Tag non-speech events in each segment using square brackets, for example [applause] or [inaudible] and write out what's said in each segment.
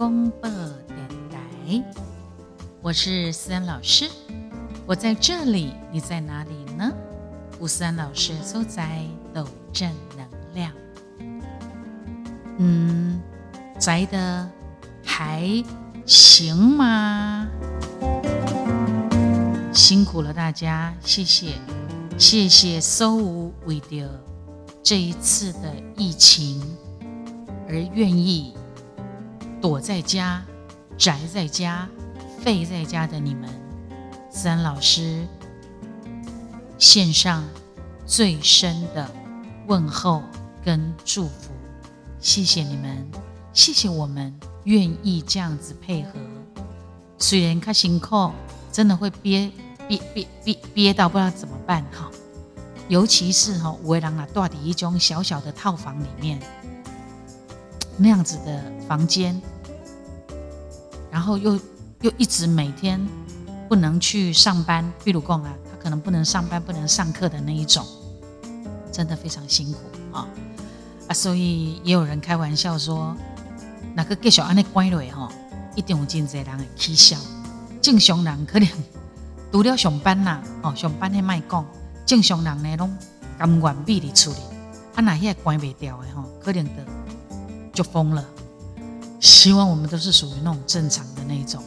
公播电台，我是思安老师，我在这里，你在哪里呢？吴思安老师所在抖正能量，嗯，宅的还行吗？辛苦了大家，谢谢，谢谢搜无为的这一次的疫情而愿意。躲在家、宅在家、废在家的你们，三老师献上最深的问候跟祝福，谢谢你们，谢谢我们愿意这样子配合。虽然看辛苦，真的会憋憋憋憋憋到不知道怎么办哈，尤其是哈，为人啊，住在一种小小的套房里面。那样子的房间，然后又又一直每天不能去上班，比如讲啊，他可能不能上班、不能上课的那一种，真的非常辛苦啊啊！所以也有人开玩笑说，那个给小安的乖女哈，一定有真济人会取笑。正常人可能除了上班啦，哦，上班的卖讲，正常人呢拢甘愿闭伫厝里，啊，那些关袂掉的吼，可能的。就疯了，希望我们都是属于那种正常的那种，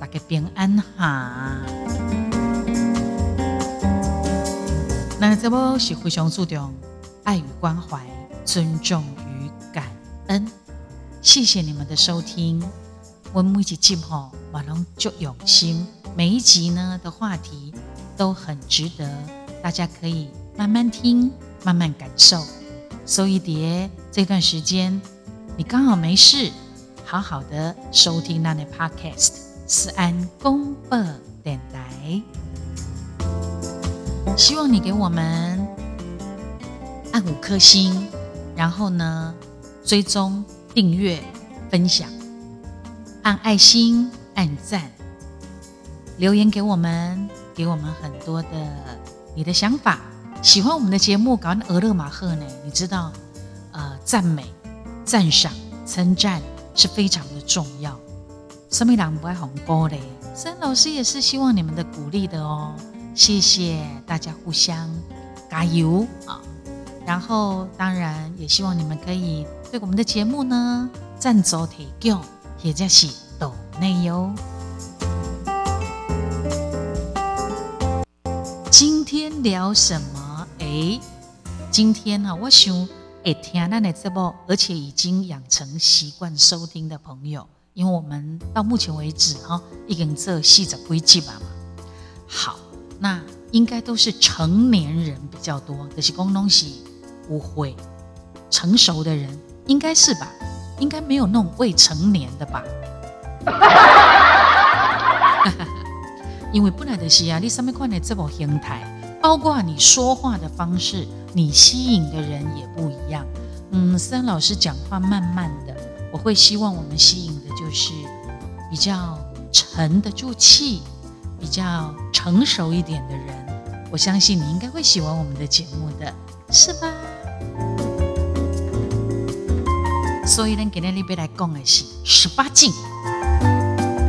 大家平安哈。那这波是非常注重爱与关怀、尊重与感恩。谢谢你们的收听，我们每集节目马龙就用心，每一集呢的话题都很值得，大家可以慢慢听，慢慢感受。收一碟这段时间。你刚好没事，好好的收听那的 podcast，思安公播电台。希望你给我们按五颗星，然后呢追踪、订阅、分享，按爱心、按赞，留言给我们，给我们很多的你的想法。喜欢我们的节目，搞俄勒马赫呢？你知道，呃，赞美。赞赏、称赞是非常的重要。生命朗不爱红包嘞，森老师也是希望你们的鼓励的哦。谢谢大家互相加油啊！然后当然也希望你们可以对我们的节目呢赞助提供，也就是抖内哟。今天聊什么？哎，今天呢，我想。哎，听那的这部，而且已经养成习惯收听的朋友，因为我们到目前为止哈，已经这细着规矩吧嘛。好，那应该都是成年人比较多，这些公东西不会成熟的人应该是吧？应该没有那种未成年的吧？[laughs] 因为本来的是啊，你上面看的这部平台，包括你说话的方式。你吸引的人也不一样。嗯，思安老师讲话慢慢的，我会希望我们吸引的就是比较沉得住气、比较成熟一点的人。我相信你应该会喜欢我们的节目的，是吧？所以呢，今天那边来讲的是十八禁，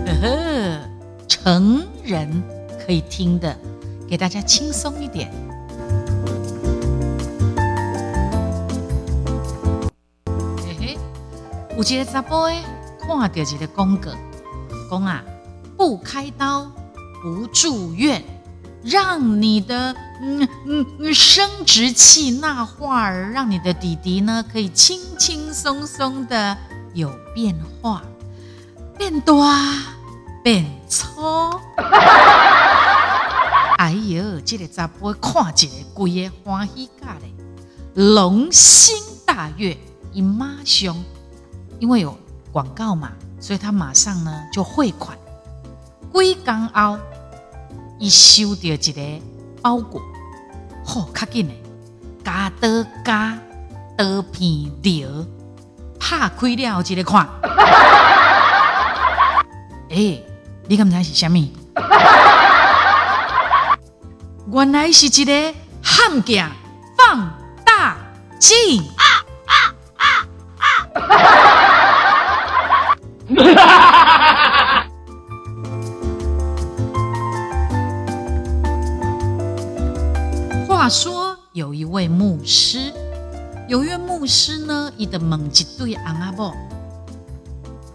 呵呵，成人可以听的，给大家轻松一点。有一个查甫诶，看到一个广告，讲啊，不开刀，不住院，让你的嗯嗯生殖器那块儿，让你的弟弟呢可以轻轻松松的有变化，变多变粗。[laughs] 哎呦，这个查甫看一个，规个欢喜咖嘞，龙心大悦，伊马上。因为有广告嘛，所以他马上呢就汇款。归刚后，一收到一个包裹，嚯，卡紧嘞，加多加多片料，拍开了后，一个看，[laughs] 哎，你敢知是虾米？原来是一个汉镜放大镜。有约牧师呢，伊的猛一对昂阿伯，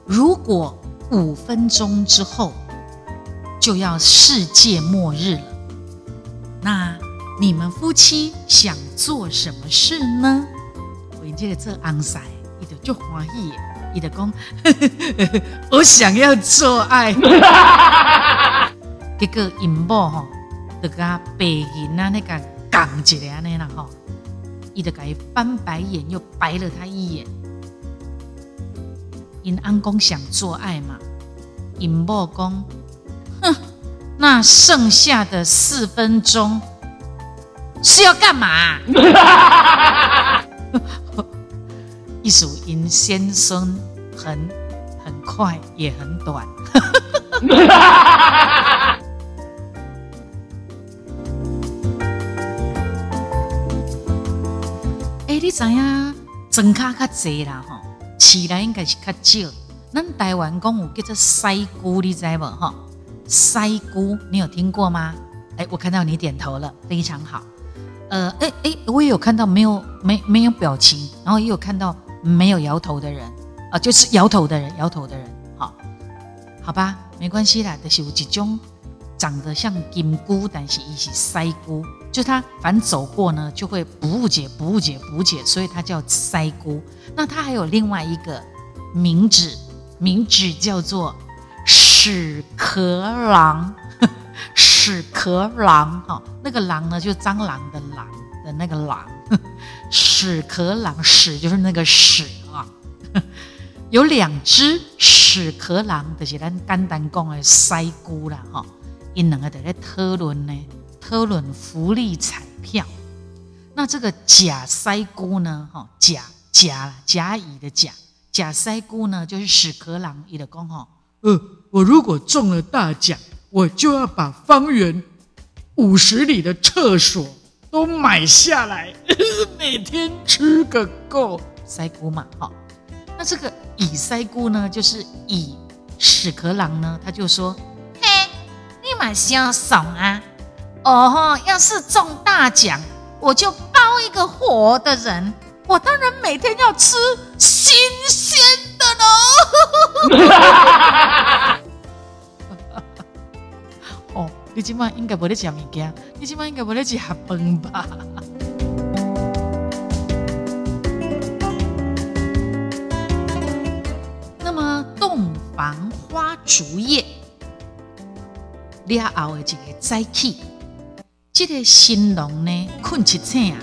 如果五分钟之后就要世界末日了，那你们夫妻想做什么事呢？我记得这昂塞，伊就就欢喜，伊就讲，[laughs] 我想要做爱。结果因某吼，就甲白银啊那个讲一个安尼啦吼，伊就甲伊翻白眼，又白了他一眼。因安公想做爱嘛，尹某公，哼，那剩下的四分钟是要干嘛？一数因先生很很快也很短。你知影庄卡较济啦吼，饲来应该是较少。咱台湾讲有叫做西菇，你知无吼？西菇你有听过吗？哎，我看到你点头了，非常好。呃，哎哎，我也有看到没有没没有表情，然后也有看到没有摇头的人啊，就是摇头的人，摇头的人。好，好吧，没关系啦，就是有一种长得像金菇，但是一是西菇。就它反走过呢，就会不误解、不误解、不误解，所以它叫腮菇。那它还有另外一个名字，名字叫做屎壳郎，屎壳郎哈，那个狼呢，就蟑螂的狼的那个狼，屎壳郎，屎就是那个屎啊。有两只屎壳郎，就是咱简单讲的腮菇啦哈，因两个在咧讨论呢。讨论福利彩票，那这个假腮菇呢？哈，假假甲乙的假假腮菇呢，就是屎壳郎伊的讲哈。呃，我如果中了大奖，我就要把方圆五十里的厕所都买下来，[laughs] 每天吃个够。腮菇嘛，哈。那这个乙腮菇呢，就是乙屎壳郎呢，他就说：嘿，买想送啊？哦吼！要是中大奖，我就包一个活的人。我当然每天要吃新鲜的喽。[laughs] 哦，你今晚应该不得吃物件，你今晚应该不得吃饭吧？[laughs] 那么，洞房花烛夜了后的一个早起。这个新郎呢，困一醒啊，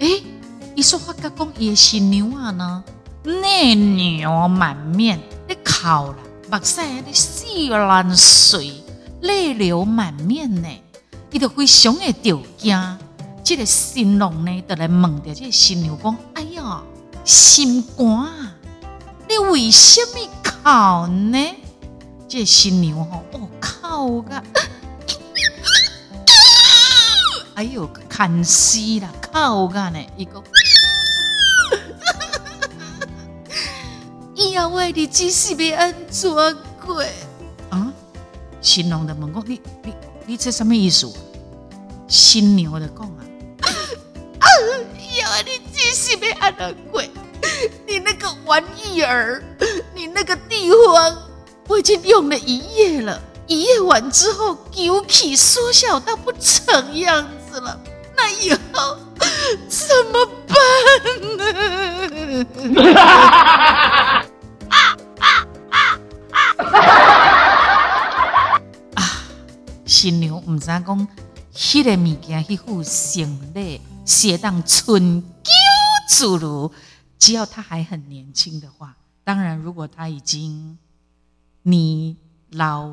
诶，伊说发觉讲伊的新娘啊呢，泪流满面，咧哭啦，目屎咧稀烂水，泪流满面呢，伊就非常的着惊。这个新郎呢，就来问着这个新娘讲：“哎呀，心肝啊，你为什么哭呢？”这新娘吼，哦，哎呦，看死啦，靠干呢？一个，以后我的只是被安怎过啊？新郎的问我，你你你这什么意思？新娘的讲啊，以后你只是被安怎过？你那个玩意儿，你那个地方，我已经用了一夜了，一夜完之后，牛皮缩小到不成样。子了，那以后怎么办呢？[laughs] 啊！新娘唔知讲，迄个物件，迄副性礼，写当春娇自如。只要他还很年轻的话，当然，如果他已经你老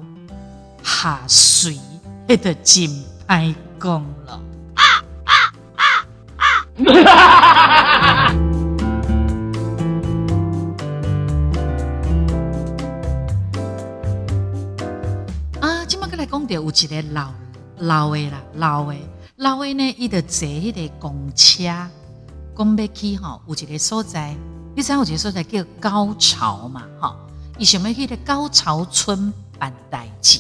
下水，迄个真歹讲了。啊啊啊啊！啊，今麦过来讲到有一个老老的啦，老的老的呢，伊就坐迄个公车，讲要去吼，有一个所在，你知有一个所在叫高潮嘛，吼，伊想要去个高潮村办代志。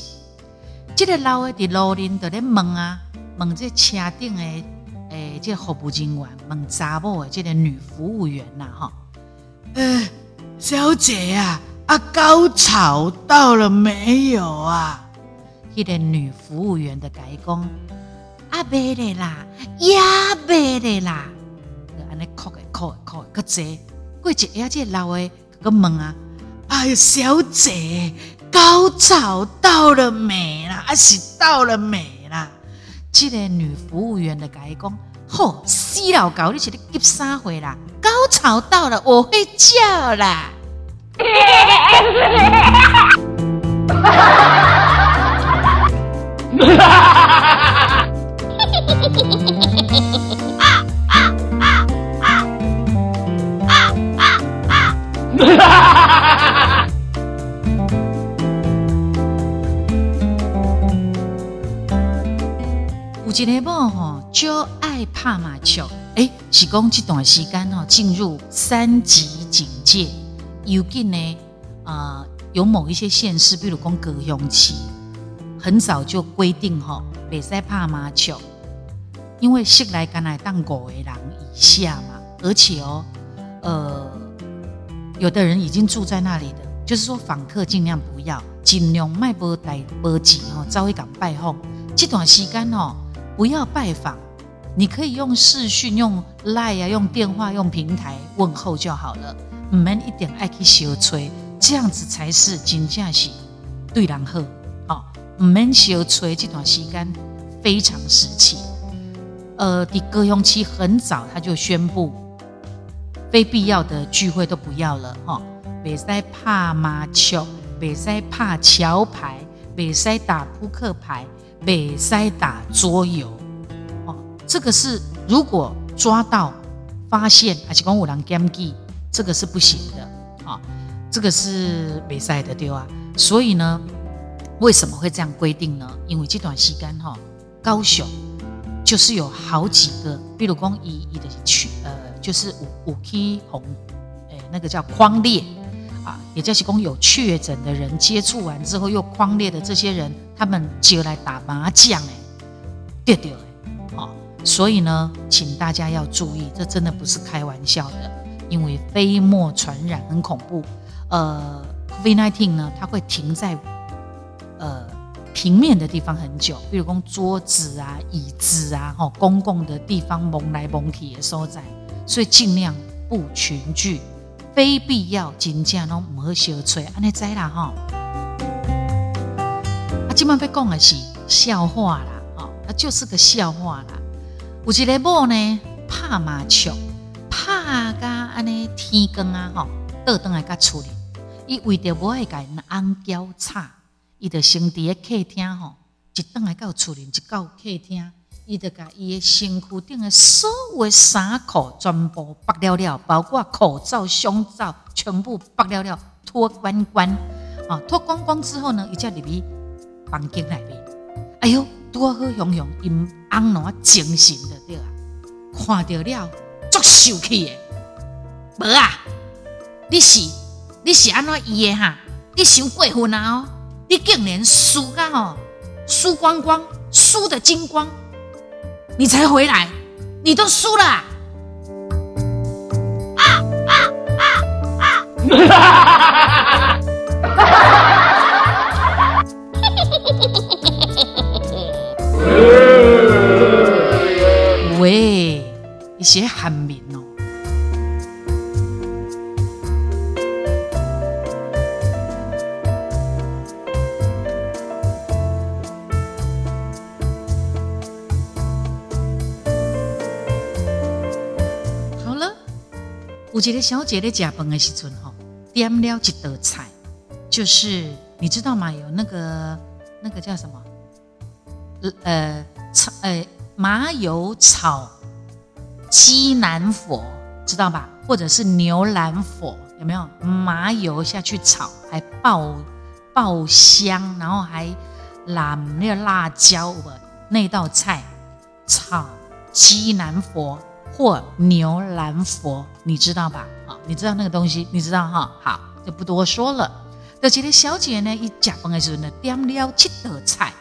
这个老的伫路边就咧问啊，问这车顶的。诶，这个服务人员问查某的这个女服务员呐，哈，呃，小姐啊，啊，高潮到了没有啊？迄个女服务员的改讲，啊，未咧啦，也未咧啦，就安尼哭诶哭诶哭诶，个济过一下这老诶个问啊，哎呀，小姐，高潮到了没啦？啊，是到了没啦？这个女服务员的改讲，吼，四老高，你是咧急三回啦？高潮到了，我会叫啦。[laughs] 一个某吼，就爱拍麻将，诶，是讲这段时间吼进入三级警戒，尤其呢，啊，有某一些县市，比如讲高雄市。很早就规定哈，别使拍麻将，因为室内敢来当五个人以下嘛，而且哦，呃，有的人已经住在那里的，就是说访客尽量不要，尽量卖波带波钱哦，早一港拜访。这段时间哦，不要拜访，你可以用视讯、用 Line 啊、用电话、用平台问候就好了，唔免一点爱去小吹，这样子才是真正是对人好。唔免小吹这段时间非常时期。呃，的歌雄期很早他就宣布，非必要的聚会都不要了哈。别再怕麻将，别再怕桥牌，别再打扑克牌，别再打桌游。哦，这个是如果抓到发现，还是讲有人 game，这个是不行的啊。这个是别赛的对啊。所以呢。为什么会这样规定呢？因为这段时间哈，高雄就是有好几个，比如讲一一的去呃，就是五五 K 红，哎，那个叫框列啊，也就是讲有确诊的人接触完之后又框列的这些人，他们就来打麻将哎，对对哎，好，所以呢，请大家要注意，这真的不是开玩笑的，因为飞沫传染很恐怖，呃，COVID-19 呢，它会停在。呃，平面的地方很久，比如讲桌子啊、椅子啊，吼，公共的地方蒙来蒙去的所在，所以尽量不群聚，非必要真正拢唔好小吹，安尼知啦吼。今晚要讲的是笑话啦，哦，那就是个笑话啦。有一个某呢，拍麻将，拍甲安尼天光啊，吼，倒转来甲厝里，伊为着无会甲因翁交叉。伊就先伫个客厅吼，一倒来到厝里，一到客厅，伊就甲伊的身躯顶的所有衫裤全部剥了了，包括口罩、胸罩，全部剥了了，脱光光。啊，脱光光之后呢，伊才入去房间内面。哎哟，多好雄雄，因翁喏精神的对啊，看到了足受气的。无啊，你是你是安怎伊的哈？你想过分啊哦！你竟然输啊！哦，输光光，输的精光，你才回来，你都输了！啊啊啊啊！[laughs] 一些喊名哦。有一个小姐在食饭的时阵，吼，点了一道菜，就是你知道吗？有那个那个叫什么？呃，炒呃麻油炒鸡南佛，知道吧？或者是牛腩佛，有没有？麻油下去炒，还爆爆香，然后还揽那个辣椒，那道菜炒鸡南佛。或牛腩佛，你知道吧？啊，你知道那个东西，你知道哈？好，就不多说了。就这个小姐呢，一食饭的时候呢，点了七道菜，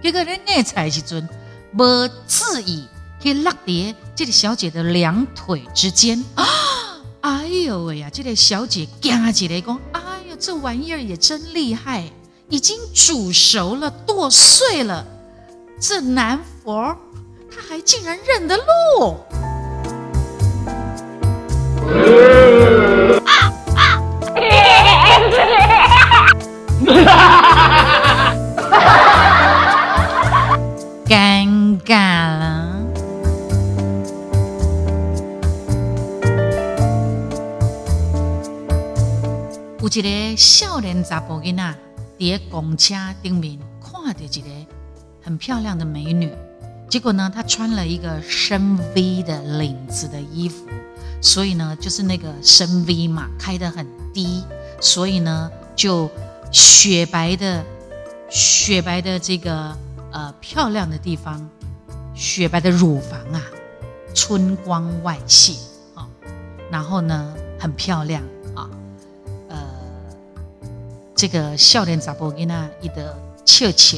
结果呢那菜时阵，无注意去落碟这个小姐的两腿之间啊！[gasps] 哎呦喂呀，这个小姐惊起来讲：“哎呦，这玩意儿也真厉害，已经煮熟了，剁碎了。这男佛他还竟然认得路。[laughs] ”尴有一个少年查甫囡仔伫公车顶面看到一个很漂亮的美女，结果呢，她穿了一个深 V 的领子的衣服，所以呢，就是那个深 V 嘛，开得很低，所以呢，就雪白的雪白的这个呃漂亮的地方，雪白的乳房啊，春光外泄啊，然后呢，很漂亮，这个笑脸查甫囡仔伊的笑笑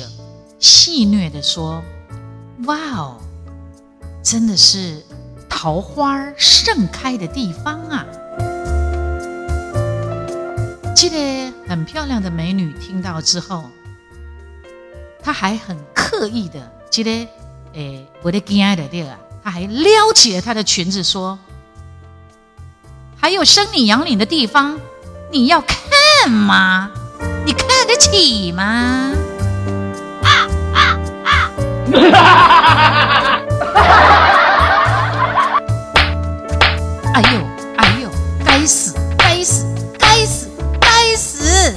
戏谑的说：“哇哦，真的是桃花盛开的地方啊！”这个很漂亮的美女听到之后，她还很刻意的，这个诶，我的亲爱的对啊，她还撩起了她的裙子说：“还有生你养你的地方，你要看吗？你看得起吗啊啊啊？”哎呦，哎呦，该死，该死，该死，该死！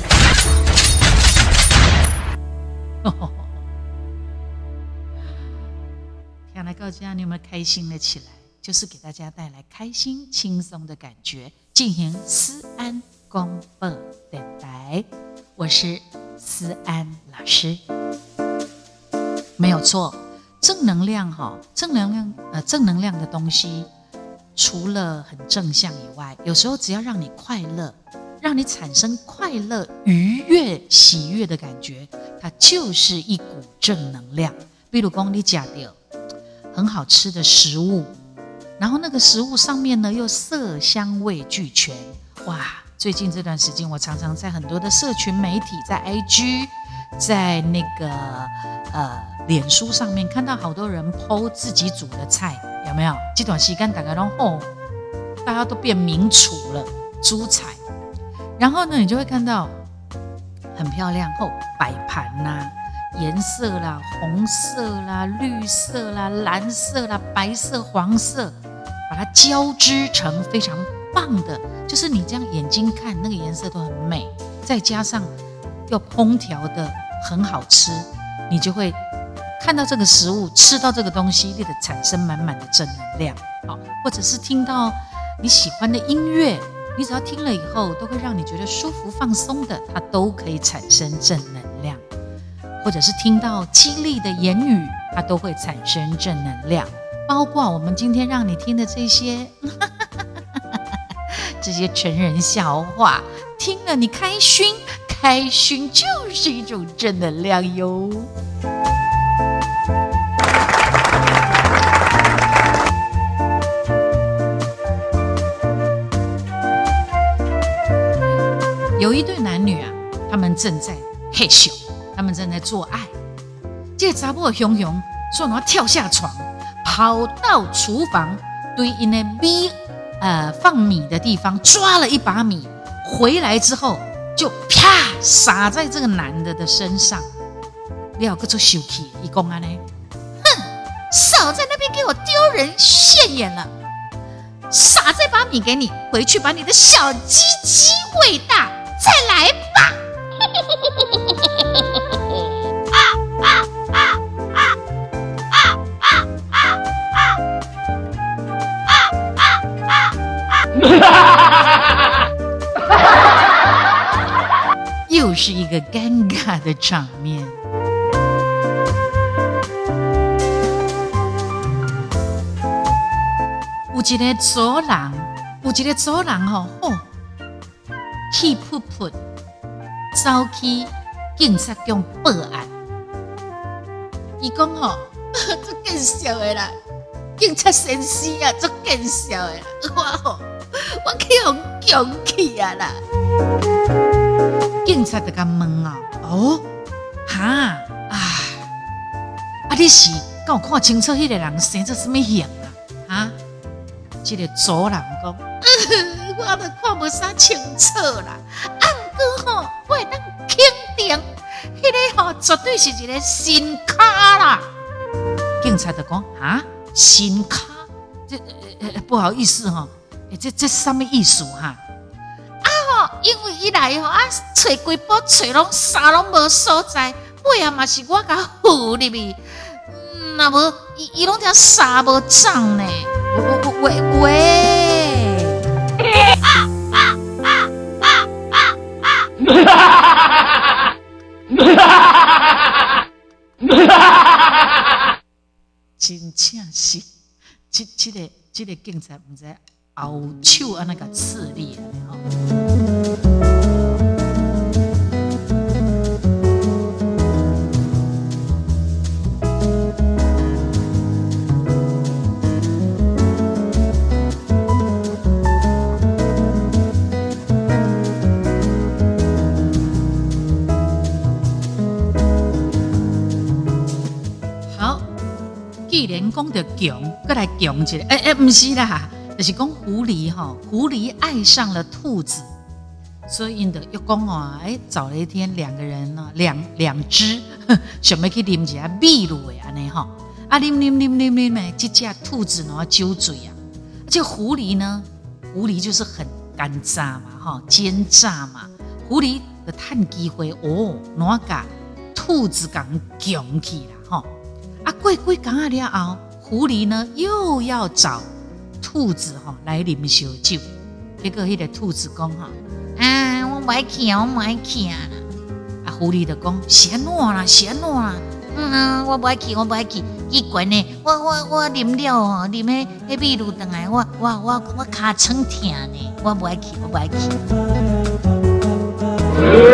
听来告家，你有没有开心了起来？就是给大家带来开心、轻松的感觉，进行思安广播电台，我是思安老师。没有错，正能量哈，正能量呃，正能量的东西，除了很正向以外，有时候只要让你快乐，让你产生快乐、愉悦、喜悦的感觉，它就是一股正能量。比如讲，你假的很好吃的食物，然后那个食物上面呢又色香味俱全，哇！最近这段时间，我常常在很多的社群媒体，在 IG，在那个呃脸书上面看到好多人 PO 自己煮的菜，有没有？这段时间大家都哦，大家都变名厨了，煮菜。然后呢，你就会看到很漂亮后摆盘呐，颜色啦，红色啦，绿色啦，蓝色啦，白色、黄色，把它交织成非常棒的，就是你这样眼睛看那个颜色都很美，再加上又烹调的很好吃，你就会看到这个食物，吃到这个东西，你得产生满满的正能量，好，或者是听到你喜欢的音乐。你只要听了以后，都会让你觉得舒服放松的，它都可以产生正能量；或者是听到激励的言语，它都会产生正能量。包括我们今天让你听的这些，这些成人笑话，听了你开心，开心就是一种正能量哟。有一对男女啊，他们正在嘿咻，他们正在做爱。这查甫熊熊说：“我跳下床，跑到厨房，对因那米呃放米的地方抓了一把米，回来之后就啪撒在这个男的的身上。廖个做秀气，一公安呢，哼，少在那边给我丢人现眼了！撒这把米给你，回去把你的小鸡鸡喂大。”再来吧！又是一个尴尬的场面。有一个走廊，有一个走廊哦，嚯！气噗噗，走去警察局报案。伊讲吼，[laughs] 这更笑的啦！警察先生啊，足见笑的啦，我吼，我去互强气啊啦。警察就甲问啊，哦，哈啊，啊你是敢有看清楚迄个人生做什么样啊？哈，这个主人讲，我都看无啥清楚啦，啊，毋过吼，我会当肯定，迄个吼绝对是一个新卡啦。警察就讲啊，新卡，这、呃不好意思吼、这这什么意思哈？因为伊来吼啊，找规包找拢啥拢无所在，尾啊嘛是我甲付入去，嗯若无伊伊拢只啥无涨呢？喂喂喂，[laughs] 真正是，这这个这个警察毋知后手安那个刺你安尼吼。好，既然讲到强，再来强一个，哎、哎，不是啦，就是讲狐狸哈，狐狸爱上了兔子，所以因的又讲哦，哎，找了一天两个人呢，两两只呵 [laughs] 想要去啉一下秘鲁的安尼哈，啊啉啉啉啉啉的，这只兔子呢酒醉啊，这狐狸呢，狐狸就是很干渣嘛哈，奸诈嘛，狐狸的趁机会哦，哪甲兔子讲强去啦哈。啊，过几工啊了后，狐狸呢又要找兔子哈、来啉烧酒，结果迄个兔子讲哈，啊，我袂去啊，我袂去啊。啊狐狸就讲是安怎啦，是安怎啦，嗯，我袂去，我袂去。奇怪呢，我我我啉了吼，啉迄迄秘鲁顿来，我我我我骹床疼呢，我袂去，我袂去。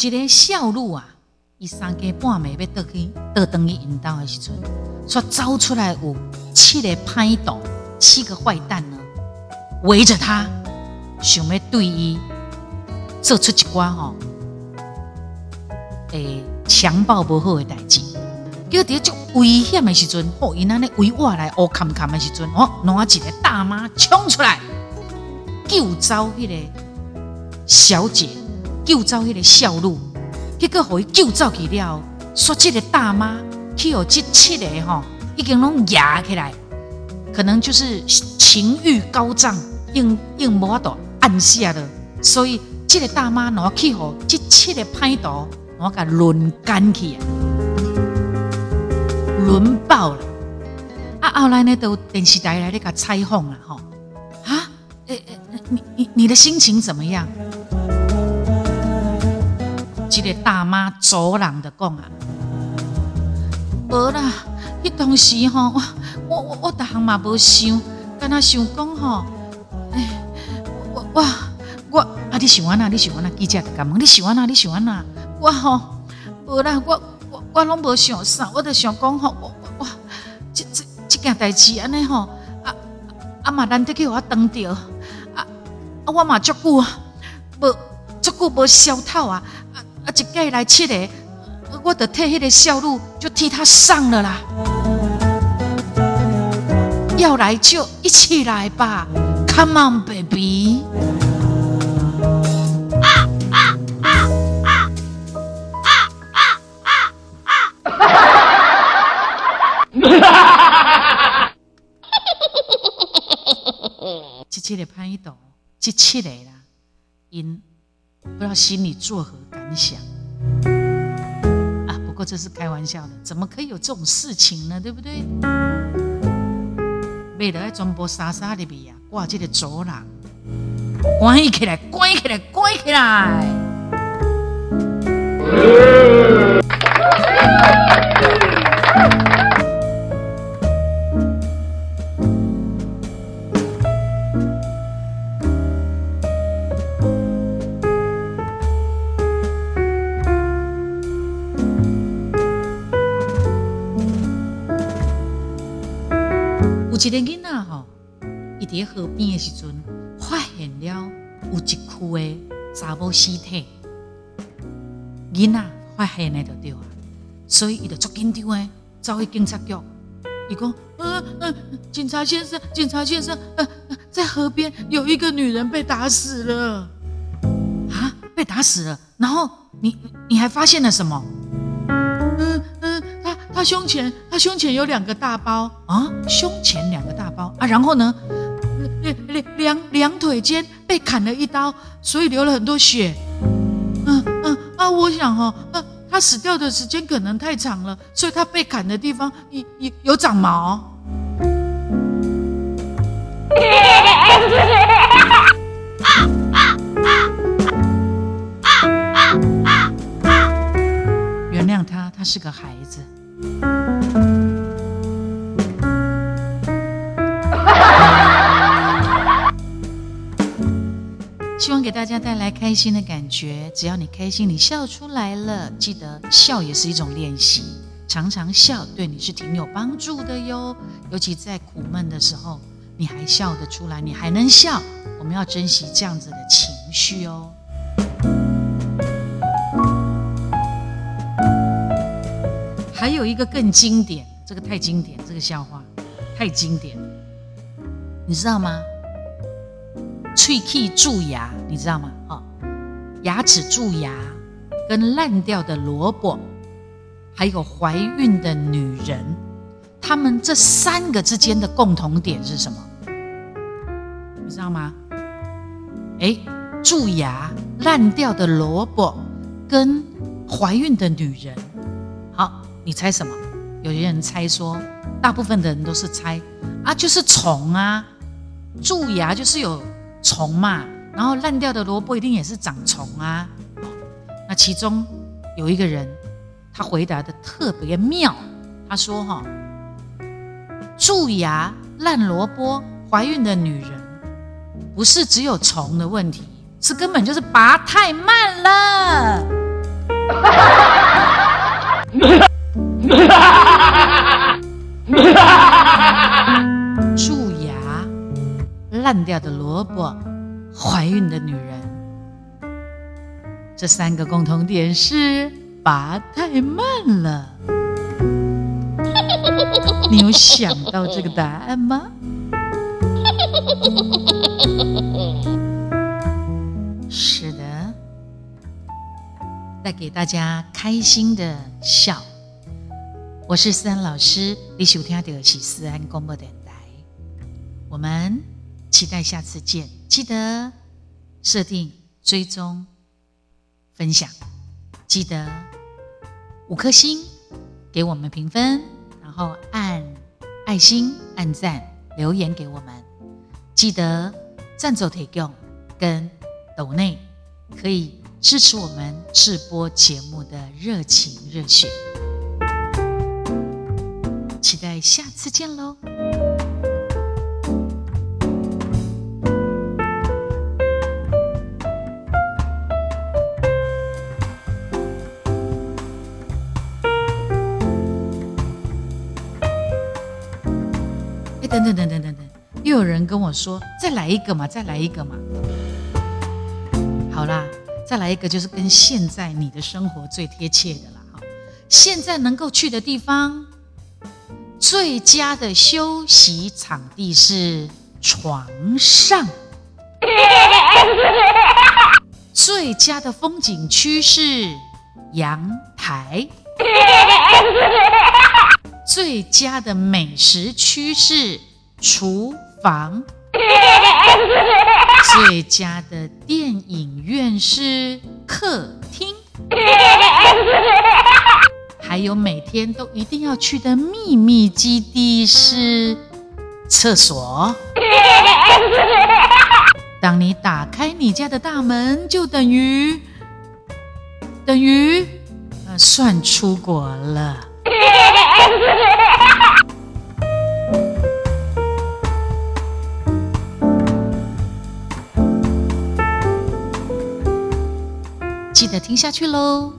一个少女啊，伊三更半暝要倒去倒转去因兜的时阵，却走出来有七个歹徒，七个坏蛋呢，围着他，想要对伊做出一寡吼，诶，强暴不好的代志。叫伫足危险的时阵，哦，因安尼围我来乌坎坎的时阵，哦，拿一个大妈冲出来救走迄个小姐。救走迄个少女，结果互伊救走去了，说这个大妈去互这七个吼，已经拢压起来，可能就是情欲高涨，用用无法度按下了，所以这个大妈拿去互这七个歹徒，我甲轮干去，轮爆了。啊，后来呢，都电视台来咧甲采访了，吼，啊，诶、诶、你你你的心情怎么样？这个大妈走人的讲啊，无啦，迄当时吼，我我我我逐项嘛无想，敢若想讲吼，诶，我我我啊，你想安那？你想安那？记者就甲问你想安那？你想安那？我吼，无啦，我我我拢无想啥，我就想讲吼，我我我，这这这件代志安尼吼，啊啊嘛难得去互我当着，啊啊我嘛足久啊，无足久无消透啊。啊，一届来七个，我得替迄个少女就替他上了啦。要来就一起来吧，Come on baby。这 [laughs] 七个歹徒，这七个啦，因不知道心里作何感想啊？不过这是开玩笑的，怎么可以有这种事情呢？对不对？为了在全部沙沙里边呀，挂这个走廊，关起来，关起来，关起来。边的时阵，发现了有一区的查某尸体。囡仔发现的就对啊，所以伊就足紧张的，走去警察局。伊讲：“嗯嗯，警察先生，警察先生，呃，在河边有一个女人被打死了。”啊，被打死了。然后你你还发现了什么？嗯嗯，他他胸前他胸前有两个大包啊，胸前两个大包啊。然后呢，两两两两腿间被砍了一刀，所以流了很多血。嗯嗯啊，我想哈，啊，他死掉的时间可能太长了，所以他被砍的地方有有有长毛。[laughs] 原谅他，他是个孩子。希望给大家带来开心的感觉。只要你开心，你笑出来了，记得笑也是一种练习，常常笑对你是挺有帮助的哟。尤其在苦闷的时候，你还笑得出来，你还能笑，我们要珍惜这样子的情绪哦。还有一个更经典，这个太经典，这个笑话太经典，你知道吗？脆气蛀牙，你知道吗？哦，牙齿蛀牙，跟烂掉的萝卜，还有怀孕的女人，他们这三个之间的共同点是什么？你知道吗？哎，蛀牙、烂掉的萝卜跟怀孕的女人，好，你猜什么？有些人猜说，大部分的人都是猜啊，就是虫啊，蛀牙就是有。虫嘛，然后烂掉的萝卜一定也是长虫啊。那其中有一个人，他回答的特别妙，他说：“哈，蛀牙、烂萝卜、怀孕的女人，不是只有虫的问题，是根本就是拔太慢了。” [laughs] 烂掉的萝卜，怀孕的女人，这三个共同点是拔太慢了。[laughs] 你有想到这个答案吗？是的，带给大家开心的笑。我是思安老师，你收听的是思安广播电台，我们。期待下次见，记得设定、追踪、分享，记得五颗星给我们评分，然后按爱心、按赞、留言给我们。记得赞助提供跟抖内，可以支持我们直播节目的热情热血。期待下次见喽！等等等等等等，又有人跟我说：“再来一个嘛，再来一个嘛。”好啦，再来一个就是跟现在你的生活最贴切的啦哈。现在能够去的地方，最佳的休息场地是床上；[laughs] 最佳的风景区是阳台。[laughs] 最佳的美食区是厨房，[laughs] 最佳的电影院是客厅，还还有每天都一定要去的秘密基地是厕所。[laughs] 当你打开你家的大门，就等于等于呃算出国了。[laughs] 要听下去喽。